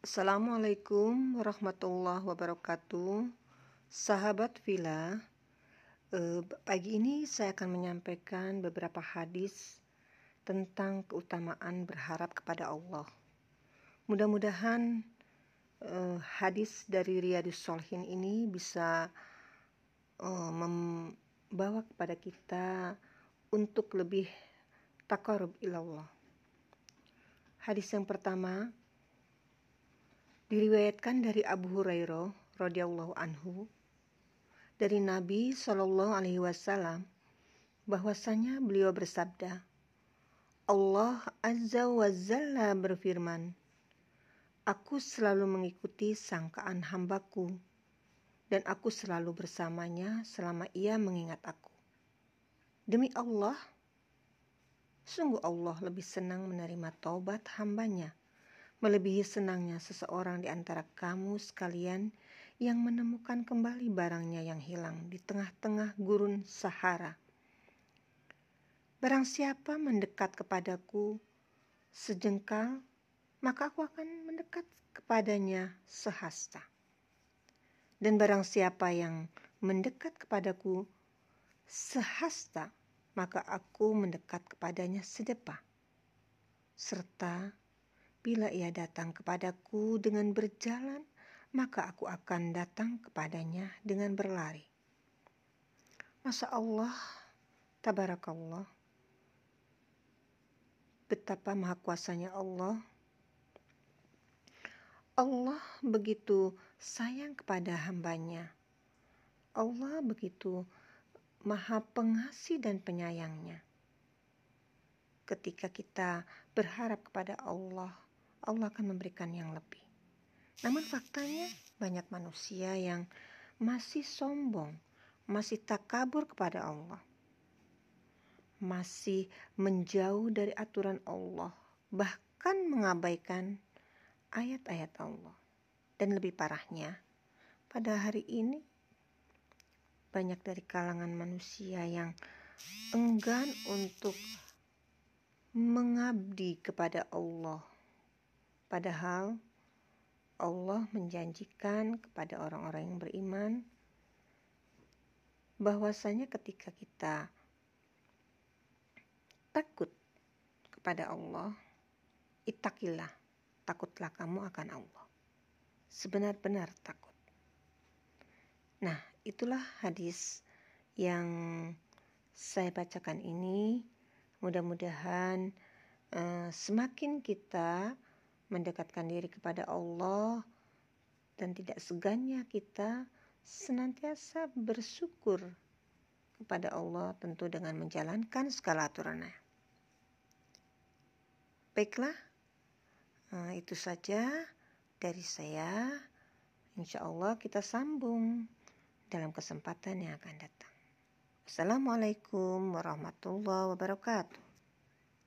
Assalamualaikum warahmatullahi wabarakatuh. Sahabat Villa, eh, pagi ini saya akan menyampaikan beberapa hadis tentang keutamaan berharap kepada Allah. Mudah-mudahan eh, hadis dari Riyadus Solihin ini bisa eh, membawa kepada kita untuk lebih takarub ilallah. Hadis yang pertama Diriwayatkan dari Abu Hurairah radhiyallahu anhu dari Nabi Shallallahu alaihi wasallam bahwasanya beliau bersabda Allah Azza wa Jalla berfirman Aku selalu mengikuti sangkaan hambaku dan aku selalu bersamanya selama ia mengingat aku. Demi Allah, sungguh Allah lebih senang menerima taubat hambanya melebihi senangnya seseorang di antara kamu sekalian yang menemukan kembali barangnya yang hilang di tengah-tengah gurun Sahara. Barang siapa mendekat kepadaku sejengkal, maka aku akan mendekat kepadanya sehasta. Dan barang siapa yang mendekat kepadaku sehasta, maka aku mendekat kepadanya sedepa. Serta Bila ia datang kepadaku dengan berjalan, maka aku akan datang kepadanya dengan berlari. Masa Allah, tabarakallah, betapa maha kuasanya Allah. Allah begitu sayang kepada hambanya. Allah begitu maha pengasih dan penyayangnya. Ketika kita berharap kepada Allah, Allah akan memberikan yang lebih. Namun faktanya banyak manusia yang masih sombong, masih takabur kepada Allah. Masih menjauh dari aturan Allah, bahkan mengabaikan ayat-ayat Allah. Dan lebih parahnya, pada hari ini banyak dari kalangan manusia yang enggan untuk mengabdi kepada Allah Padahal Allah menjanjikan kepada orang-orang yang beriman bahwasanya ketika kita takut kepada Allah, itakilah, takutlah kamu akan Allah. Sebenar-benar takut. Nah, itulah hadis yang saya bacakan ini. Mudah-mudahan uh, semakin kita mendekatkan diri kepada Allah dan tidak segannya kita senantiasa bersyukur kepada Allah tentu dengan menjalankan segala aturannya. Baiklah, nah, itu saja dari saya. Insya Allah kita sambung dalam kesempatan yang akan datang. Assalamualaikum warahmatullahi wabarakatuh.